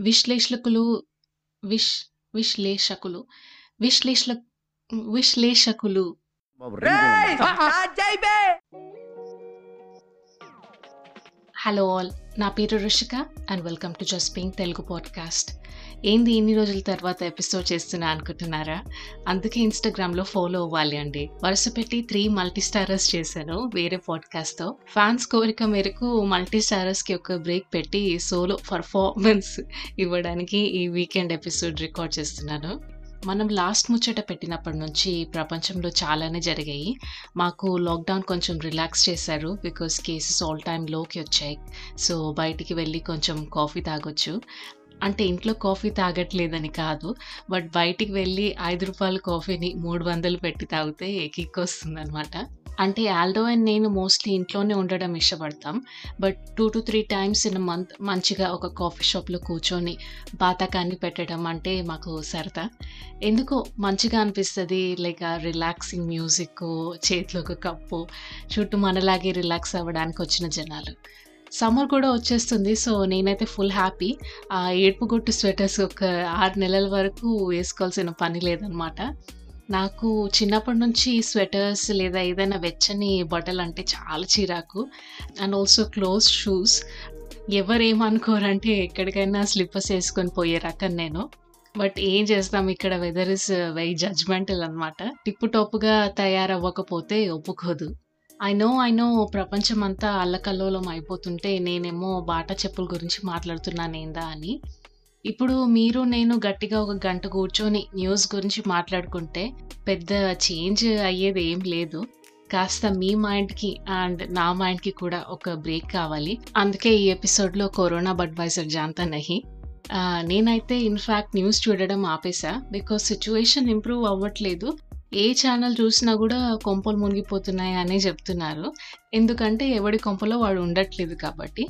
విశ్లేషకులు విష్ విశ్లేషకులు విశ్లేషల విశ్లేషకులు. Hello all. నా పేరు Rushika and welcome to just pink Telugu podcast ఏంది ఇన్ని రోజుల తర్వాత ఎపిసోడ్ చేస్తున్నా అనుకుంటున్నారా? అందుకే ఇన్స్టాగ్రామ్లో ఫాలో అవ్వాలి అండి. వరుస పెట్టి త్రీ మల్టీ స్టారర్స్ చేశాను వేరే పాడ్కాస్ట్తో ఫ్యాన్స్ కోరిక మేరకు మల్టీ స్టారర్స్కి ఒక బ్రేక్ పెట్టి సోలో పర్ఫార్మెన్స్ ఇవ్వడానికి ఈ వీకెండ్ ఎపిసోడ్ రికార్డ్ చేస్తున్నాను. మనం లాస్ట్ ముచ్చట పెట్టినప్పటి నుంచి ప్రపంచంలో చాలానే జరిగాయి. మాకు లాక్డౌన్ కొంచెం రిలాక్స్ చేశారు బికాస్ కేసెస్ ఆల్ టైమ్లోకి వచ్చాయి. సో బయటికి వెళ్ళి కొంచెం కాఫీ తాగొచ్చు. అంటే ఇంట్లో కాఫీ తాగట్లేదని కాదు బట్ బయటికి వెళ్ళి ఐదు రూపాయల కాఫీని మూడు వందలు పెట్టి తాగితే కిక్ అనమాట అంటే ఆల్డో అండ్ నేను మోస్ట్లీ ఇంట్లోనే ఉండడం ఇష్టపడతాం. But two to three times in month మంచిగా ఒక కాఫీ షాప్లో కూర్చొని బాతకాన్ని పెట్టడం అంటే మాకు సరదా. ఎందుకో మంచిగా అనిపిస్తుంది లైక్ రిలాక్సింగ్ మ్యూజిక్ చేతిలో ఒక కప్పు చుట్టూ మనలాగే రిలాక్స్ అవ్వడానికి వచ్చిన జనాలు. సమ్మర్ కూడా వచ్చేస్తుంది సో నేనైతే ఫుల్ హ్యాపీ ఆ ఏడుపుగొట్టు స్వెటర్స్ ఒక ఆరు నెలల వరకు వేసుకోవాల్సిన పని లేదనమాట. నాకు చిన్నప్పటి నుంచి స్వెటర్స్ లేదా ఏదైనా వెచ్చని బట్టలు అంటే చాలా చిరాకు. అండ్ ఆల్సో క్లోజ్ షూస్ ఎవరేమనుకోరంటే ఎక్కడికైనా స్లిప్పర్స్ వేసుకొని పోయే రకం నేను. బట్ ఏం చేస్తాం ఇక్కడ వెదర్ ఇస్ వెరీ జడ్జ్మెంటల్ అనమాట. టిప్పు టాప్గా తయారవ్వకపోతే ఒప్పుకోదు. ఐ నో ఐ నో ప్రపంచం అంతా అల్లకల్లోలం అయిపోతుంటే నేనేమో బాట చెప్పుల గురించి మాట్లాడుతున్నాను ఏందా అని. ఇప్పుడు మీరు నేను గట్టిగా ఒక గంట కూర్చొని న్యూస్ గురించి మాట్లాడుకుంటే పెద్ద చేంజ్ అయ్యేది ఏం లేదు. కాస్త మీ మైండ్కి అండ్ నా మైండ్కి కూడా ఒక బ్రేక్ కావాలి. అందుకే ఈ ఎపిసోడ్లో కరోనా బడ్వైజర్ జాంతా నహి. నేనైతే ఇన్ఫ్యాక్ట్ న్యూస్ చూడడం ఆపేసా. బికాస్ సిచ్యువేషన్ ఇంప్రూవ్ అవ్వట్లేదు. ఏ ఛానల్ చూసినా కూడా కొంపలు మునిగిపోతున్నాయి అనే చెప్తున్నారు. ఎందుకంటే ఎవడి కొంపలో వాడు ఉండట్లేదు కాబట్టి.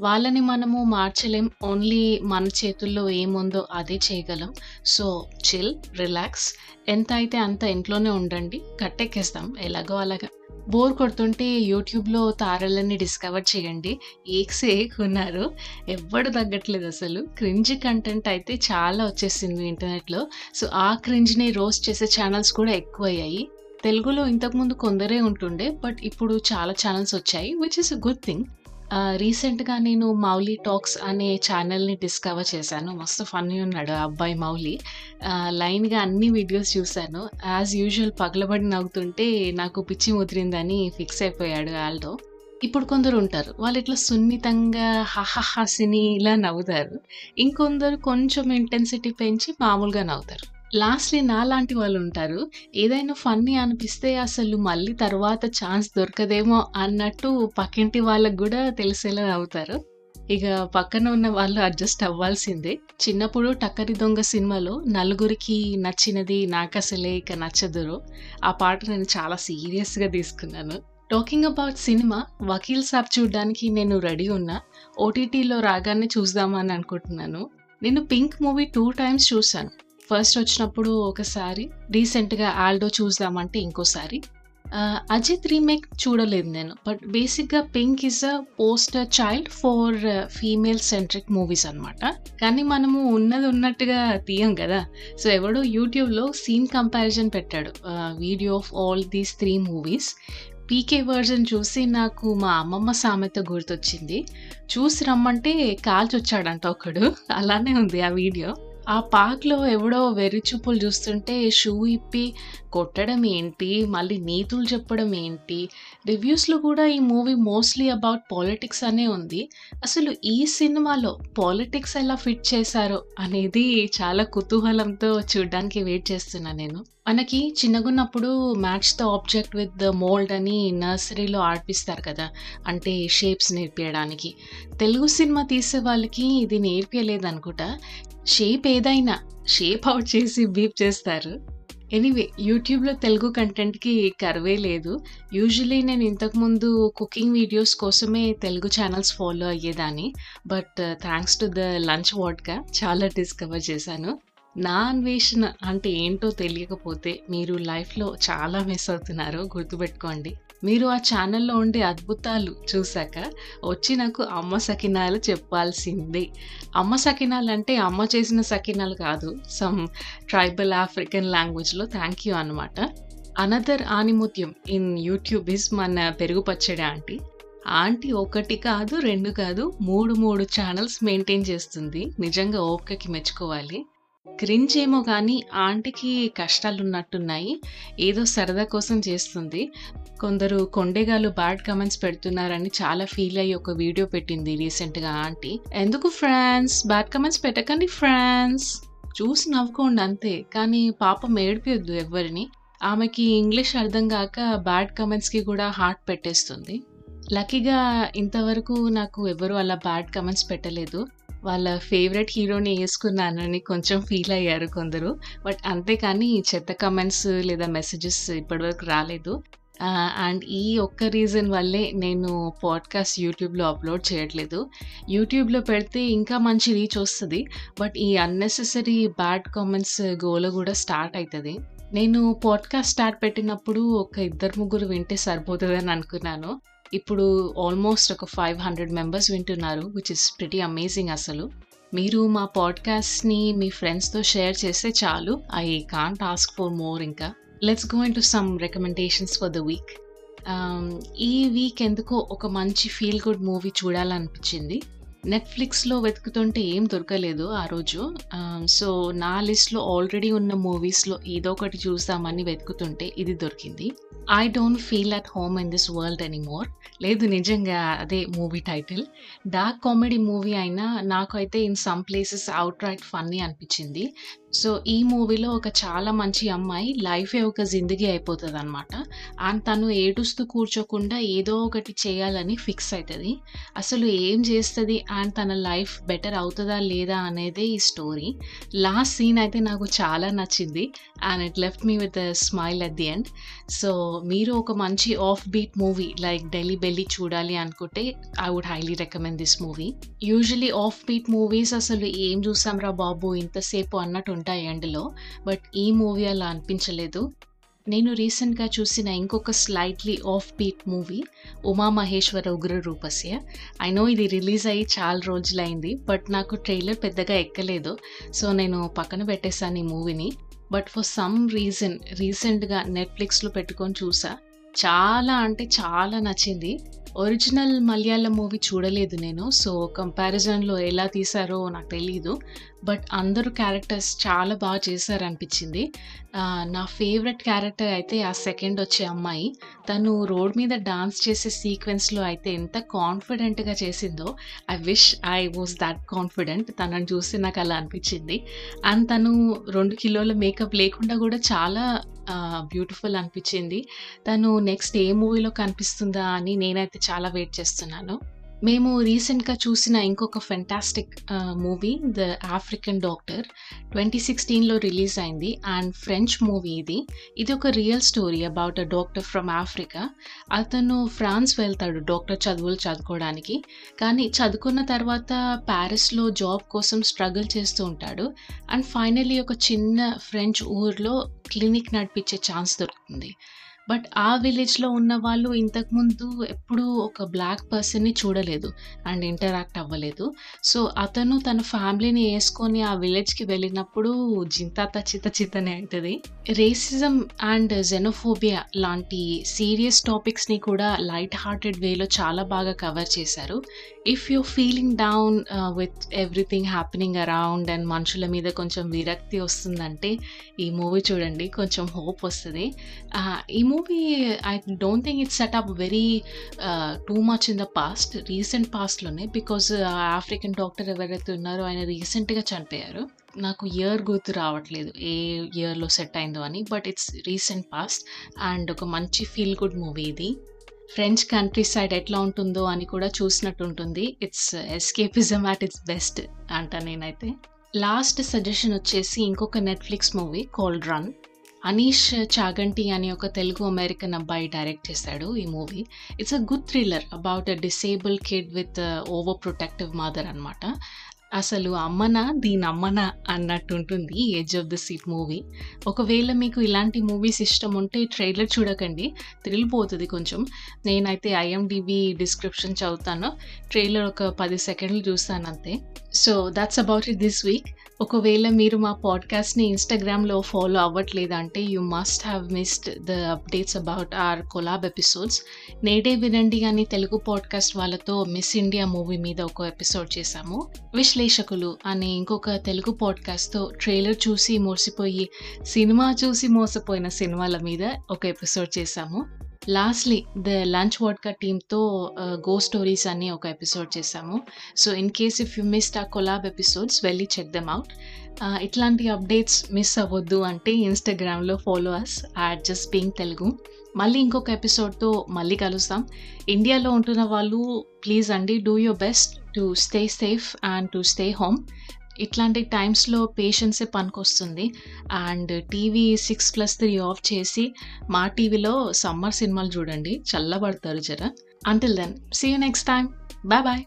వాళ్ళని మనము మార్చలేం. ఓన్లీ మన చేతుల్లో ఏముందో అదే చేయగలం. So chill relax. ఎంత అయితే అంత ఇంట్లోనే ఉండండి. కట్టెక్కేస్తాం. ఎలాగో అలాగా. బోర్ కొడుతుంటే యూట్యూబ్లో తారలన్నీ డిస్కవర్ చేయండి. ఏక్స్ ఏక్ ఉన్నారు ఎవ్వడు తగ్గట్లేదు అసలు. క్రింజ్ కంటెంట్ అయితే చాలా వచ్చేసింది ఇంటర్నెట్లో. సో ఆ క్రింజ్ని రోస్ట్ చేసే ఛానల్స్ కూడా ఎక్కువయ్యాయి. తెలుగులో ఇంతకుముందు కొందరే ఉంటుండే బట్ ఇప్పుడు చాలా ఛానల్స్ వచ్చాయి which is a good thing రీసెంట్గా నేను మౌలి టాక్స్ అనే ఛానల్ని డిస్కవర్ చేశాను. మస్తు ఫన్నీ ఉన్నాడు ఆ అబ్బాయి మౌలి. లైన్గా అన్ని వీడియోస్ చూశాను. యాజ్ యూజువల్ పగలబడి నవ్వుతుంటే నాకు పిచ్చి ముదిరిందని ఫిక్స్ అయిపోయాడు ఆల్డో. ఇప్పుడు కొందరు ఉంటారు. వాళ్ళు ఇట్లా సున్నితంగా హహహాసిని ఇలా నవ్వుతారు. ఇంకొందరు కొంచెం ఇంటెన్సిటీ పెంచి మామూలుగా నవ్వుతారు. లాస్ట్లీ నాలాంటి వాళ్ళు ఉంటారు ఏదైనా ఫన్నీ అనిపిస్తే అసలు మళ్ళీ తర్వాత ఛాన్స్ దొరకదేమో అన్నట్టు పక్కింటి వాళ్ళకు కూడా తెలిసేలా అవుతారు. ఇక పక్కన ఉన్న వాళ్ళు అడ్జస్ట్ అవ్వాల్సిందే. చిన్నప్పుడు టక్కరి దొంగ సినిమాలో నలుగురికి నచ్చినది నాకు అసలే ఇక నచ్చదురో. ఆ పాట నేను చాలా సీరియస్గా తీసుకున్నాను. Talking about cinema Vakeel Saab చూడడానికి నేను రెడీ ఉన్నా. ఓటీటీలో రాగానే చూద్దామని అనుకుంటున్నాను. నేను పింక్ మూవీ టూ టైమ్స్ చూశాను. ఫస్ట్ వచ్చినప్పుడు ఒకసారి రీసెంట్గా ఆల్డో చూద్దామంటే ఇంకోసారి. అజిత్ రీమేక్ చూడలేదు నేను బట్ బేసిక్గా pink is a poster child for female centric movies అనమాట కానీ మనము ఉన్నది ఉన్నట్టుగా తీయం కదా. సో ఎవడో యూట్యూబ్లో సీన్ కంపారిజన్ పెట్టాడు. Video of all these three movies PK version చూసి నాకు మా అమ్మమ్మ సామెత గుర్తొచ్చింది. చూసి రమ్మంటే కాల్చొచ్చాడంట ఒకడు. అలానే ఉంది ఆ వీడియో ఆ పార్క్లో ఎవడో వెర్రి చూపులు చూస్తుంటే షూ ఇప్పి కొట్టడం ఏంటి? మళ్ళీ నీతులు చెప్పడం ఏంటి? రివ్యూస్లో కూడా ఈ మూవీ మోస్ట్లీ అబౌట్ పాలిటిక్స్ అనే ఉంది. అసలు ఈ సినిమాలో పాలిటిక్స్ ఎలా ఫిట్ చేశారో అనేది చాలా కుతూహలంతో చూడడానికి వెయిట్ చేస్తున్నా నేను. మనకి చిన్నగున్నప్పుడు match the object with the mould అని నర్సరీలో ఆడిపిస్తారు కదా? అంటే షేప్స్ నేర్పించడానికి తెలుగు సినిమా తీసే వాళ్ళకి ఇది నేర్పించలేదు అనుకుంటా షేప్ ఏదైనా షేప్ అవుట్ చేసి బీప్ చేస్తారు. ఎనీవే యూట్యూబ్లో తెలుగు కంటెంట్కి కరువే లేదు. యూజువలీ నేను ఇంతకుముందు కుకింగ్ వీడియోస్ కోసమే తెలుగు ఛానల్స్ ఫాలో అయ్యేదాన్ని. But thanks to the lunch వాడ్గా చాలా డిస్కవర్ చేశాను. నా అన్వేషణ అంటే ఏంటో తెలియకపోతే మీరు లైఫ్లో చాలా మిస్ అవుతున్నారు. గుర్తుపెట్టుకోండి. మీరు ఆ ఛానల్లో ఉండే అద్భుతాలు చూశాక వచ్చి నాకు అమ్మ సకినాలు చెప్పాల్సిందే. అమ్మ సకినాలు అంటే అమ్మ చేసిన సకినాలు కాదు. సమ్ ట్రైబల్ ఆఫ్రికన్ లాంగ్వేజ్లో థ్యాంక్ యూ అనమాట అనదర్ ఆనిముత్యం ఇన్ యూట్యూబ్ ఇస్ మన పెరుగు పచ్చడి ఆంటీ. ఆంటీ ఒకటి కాదు రెండు కాదు మూడు మూడు ఛానల్స్ మెయింటైన్ చేస్తుంది. నిజంగా ఓపికకి మెచ్చుకోవాలి. క్రింజ్ ఏమో కానీ ఆంటీకి కష్టాలు ఉన్నట్టున్నాయి ఏదో సరదా కోసం చేస్తుంది. కొందరు కొండేగాలు బ్యాడ్ కమెంట్స్ పెడుతున్నారని చాలా ఫీల్ అయ్యి ఒక వీడియో పెట్టింది రీసెంట్గా ఆంటీ. ఎందుకు ఫ్రాన్స్? బ్యాడ్ కమెంట్స్ పెట్టకండి ఫ్రాన్స్. చూసి నవ్వుకోండి అంతే. కానీ పాపం ఏడిపియొద్దు ఎవరిని ఆమెకి ఇంగ్లీష్ అర్థం కాక బ్యాడ్ కమెంట్స్కి కూడా హార్ట్ పెట్టేస్తుంది. లక్కీగా ఇంతవరకు నాకు ఎవరు అలా బ్యాడ్ కమెంట్స్ పెట్టలేదు. వాళ్ళ ఫేవరెట్ హీరోని వేసుకున్నానని కొంచెం ఫీల్ అయ్యారు కొందరు. బట్ అంతేకాని చెత్త కమెంట్స్ లేదా మెసేజెస్ ఇప్పటివరకు రాలేదు. అండ్ ఈ ఒక్క రీజన్ వల్లే నేను పాడ్కాస్ట్ యూట్యూబ్లో అప్లోడ్ చేయట్లేదు. యూట్యూబ్లో పెడితే ఇంకా మంచి రీచ్ వస్తుంది. బట్ ఈ అన్నెసెసరీ బ్యాడ్ కామెంట్స్ గోల కూడా స్టార్ట్ అవుతుంది నేను పాడ్కాస్ట్ స్టార్ట్ పెట్టినప్పుడు ఒక ఇద్దరు ముగ్గురు వింటే సరిపోతుందని అనుకున్నాను. ఇప్పుడు ఆల్మోస్ట్ ఒక ఫైవ్ హండ్రెడ్ మెంబర్స్ వింటున్నారు విచ్ ఇస్ ప్రిటీ అమేజింగ్ అసలు. మీరు మా పాడ్కాస్ట్ని మీ ఫ్రెండ్స్తో షేర్ చేస్తే చాలు. I can't ask for more ఇంకా. Let's go into some recommendations for the week ఈ వీక్ ఎందుకో ఒక మంచి ఫీల్ గుడ్ మూవీ చూడాలనిపించింది. నెట్ఫ్లిక్స్లో వెతుకుతుంటే ఏం దొరకలేదు ఆ రోజు. Um, సో నా లిస్ట్లో ఆల్రెడీ ఉన్న మూవీస్లో ఏదో ఒకటి చూద్దామని వెతుకుతుంటే ఇది దొరికింది. I don't feel at home in this world anymore లేదు నిజంగా అదే movie title dark comedy movie అయినా నాకు అయితే in some places outright funny అనిపించింది. సో ఈ మూవీలో ఒక చాలా మంచి అమ్మాయి లైఫే ఒక జిందగీ అయిపోతుంది అనమాట అండ్ తను ఏడుస్తూ కూర్చోకుండా ఏదో ఒకటి చేయాలని ఫిక్స్ అవుతుంది అసలు ఏం చేస్తుంది? అండ్ తన లైఫ్ బెటర్ అవుతుందా లేదా అనేదే ఈ స్టోరీ. లాస్ట్ సీన్ అయితే నాకు చాలా నచ్చింది. And it left me with smile at the end. So మీరు ఒక మంచి offbeat movie like Delhi Belly చూడాలి అనుకుంటే I would highly recommend this movie usually offbeat movies అసలు ఏం చూసాం రా బాబు ఇంతసేపు అన్నట్టు ఉంటాయి ఎండ్లో బట్ ఈ మూవీ అలా అనిపించలేదు. నేను రీసెంట్గా చూసిన ఇంకొక slightly offbeat movie Uma Maheswara Ugra Roopasya. I know ఇది రిలీజ్ అయ్యి చాలా రోజులైంది బట్ నాకు ట్రైలర్ పెద్దగా ఎక్కలేదు సో నేను పక్కన పెట్టేశాను ఈ మూవీని. బట్ ఫర్ సమ్ రీజన్ రీసెంట్గా నెట్ఫ్లిక్స్లో పెట్టుకొని చూసా చాలా అంటే చాలా నచ్చింది. ఒరిజినల్ మలయాళం మూవీ చూడలేదు నేను సో కంపారిజన్లో ఎలా తీసారో నాకు తెలియదు బట్ అందరూ క్యారెక్టర్స్ చాలా బాగా చేశారు అనిపించింది నా ఫేవరెట్ క్యారెక్టర్ అయితే ఆ సెకండ్ వచ్చే అమ్మాయి. తను రోడ్ మీద డాన్స్ చేసే సీక్వెన్స్లో అయితే ఎంత కాన్ఫిడెంట్గా చేసిందో I wish I was that confident తనని చూసి నాకు అలా అనిపించింది. అండ్ తను రెండు కిలోల మేకప్ లేకుండా కూడా చాలా బ్యూటిఫుల్ అనిపించింది. తను నెక్స్ట్ ఏ మూవీలో కనిపిస్తుందా అని నేనైతే చాలా వెయిట్ చేస్తున్నాను. మేము రీసెంట్గా చూసిన ఇంకొక fantastic movie the African doctor twenty సిక్స్టీన్లో రిలీజ్ అయింది. అండ్ ఫ్రెంచ్ మూవీ ఇది. ఇది ఒక real story about a doctor from Africa అతను ఫ్రాన్స్ వెళ్తాడు డాక్టర్ చదువులు చదువుకోవడానికి. కానీ చదువుకున్న తర్వాత ప్యారిస్లో జాబ్ కోసం స్ట్రగుల్ చేస్తూ ఉంటాడు. అండ్ ఫైనలీ ఒక చిన్న ఫ్రెంచ్ ఊర్లో క్లినిక్ నడిపించే ఛాన్స్ దొరుకుతుంది. బట్ ఆ విలేజ్లో ఉన్న వాళ్ళు ఇంతకుముందు ఎప్పుడూ ఒక బ్లాక్ పర్సన్ని చూడలేదు అండ్ ఇంటరాక్ట్ అవ్వలేదు. సో అతను తన ఫ్యామిలీని వేసుకొని ఆ విలేజ్కి వెళ్ళినప్పుడు జింతాత చిత చితనే అవుతుంది రేసిజం అండ్ జెనోఫోబియా లాంటి సీరియస్ టాపిక్స్ని కూడా లైట్ హార్టెడ్ వేలో చాలా బాగా కవర్ చేశారు. If you feeling down with everything happening around and మనుషుల మీద కొంచెం విరక్తి వస్తుందంటే ఈ మూవీ చూడండి కొంచెం హోప్ వస్తుంది. ఈ movie I don't think it's set up very too much in the past recent పాస్ట్లోనే because African doctor ఎవరైతే ఉన్నారో ఆయన రీసెంట్గా చనిపోయారు. నాకు ఇయర్ గుర్తు రావట్లేదు ఏ ఇయర్లో సెట్ అయిందో అని but it's recent past and ఒక మంచి ఫీల్ గుడ్ మూవీ ఇది. ఫ్రెంచ్ కంట్రీ సైడ్ ఎట్లా ఉంటుందో అని కూడా చూసినట్టు ఉంటుంది it's escapism uh, at its best అంట నేనైతే. లాస్ట్ సజెషన్ వచ్చేసి ఇంకొక Netflix movie called Run Anish Chaganty అనే ఒక తెలుగు అమెరికన్ అబ్బాయి డైరెక్ట్ చేశాడు ఈ movie it's a good thriller about a disable kid with overprotective mother అనమాట అసలు అమ్మనా దీని అమ్మనా అన్నట్టు ఉంటుంది edge of the seat movie ఒకవేళ మీకు ఇలాంటి మూవీస్ ఇష్టం ఉంటే ట్రైలర్ చూడకండి. తిరిగిపోతుంది కొంచెం. నేనైతే ఐఎండిబి డిస్క్రిప్షన్ చదువుతాను. ట్రైలర్ ఒక పది సెకండ్లు చూస్తాను అంతే. So that's about it this week ఒకవేళ మీరు మా పాడ్కాస్ట్ని ఇన్స్టాగ్రామ్లో follow అవ్వట్లేదంటే you must have missed the updates about our collab episodes నేడే వినండి కానీ తెలుగు పాడ్కాస్ట్ వాళ్ళతో మిస్ ఇండియా మూవీ మీద ఒక ఎపిసోడ్ చేశాము. విశ్లేషకులు అనే ఇంకొక తెలుగు పాడ్కాస్ట్తో ట్రైలర్ చూసి మోసిపోయి సినిమా చూసి మోసపోయిన సినిమాల మీద ఒక ఎపిసోడ్ చేశాము. లాస్ట్లీ ద లంచ్ వాడ్కా టీమ్తో గో స్టోరీస్ అని ఒక ఎపిసోడ్ చేశాము. So in case if you missed ఆ కొలాబ్ ఎపిసోడ్స్ వెళ్ళి చెక్ దెమ్ అవుట్ ఇట్లాంటి అప్డేట్స్ మిస్ అవ్వద్దు అంటే ఇన్స్టాగ్రామ్లో follow us at just being Telugu మళ్ళీ ఇంకొక ఎపిసోడ్తో మళ్ళీ కలుస్తాం. ఇండియాలో ఉంటున్న వాళ్ళు ప్లీజ్ అండి do your best to stay safe and to stay home ఇట్లాంటి టైమ్స్లో పేషెన్సే పనికొస్తుంది. And TV six plus three off చేసి మా టీవీలో సమ్మర్ సినిమాలు చూడండి. చల్లబడతారు జర. Until then see you next time bye bye